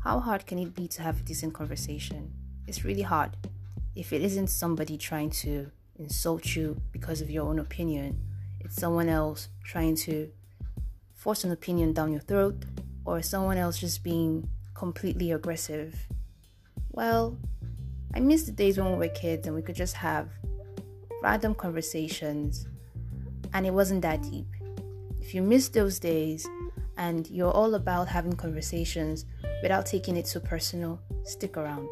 How hard can it be to have a decent conversation? It's really hard. If it isn't somebody trying to insult you because of your own opinion, it's someone else trying to force an opinion down your throat, or someone else just being completely aggressive. Well, I miss the days when we were kids and we could just have random conversations and it wasn't that deep. If you miss those days and you're all about having conversations without taking it so personal, stick around.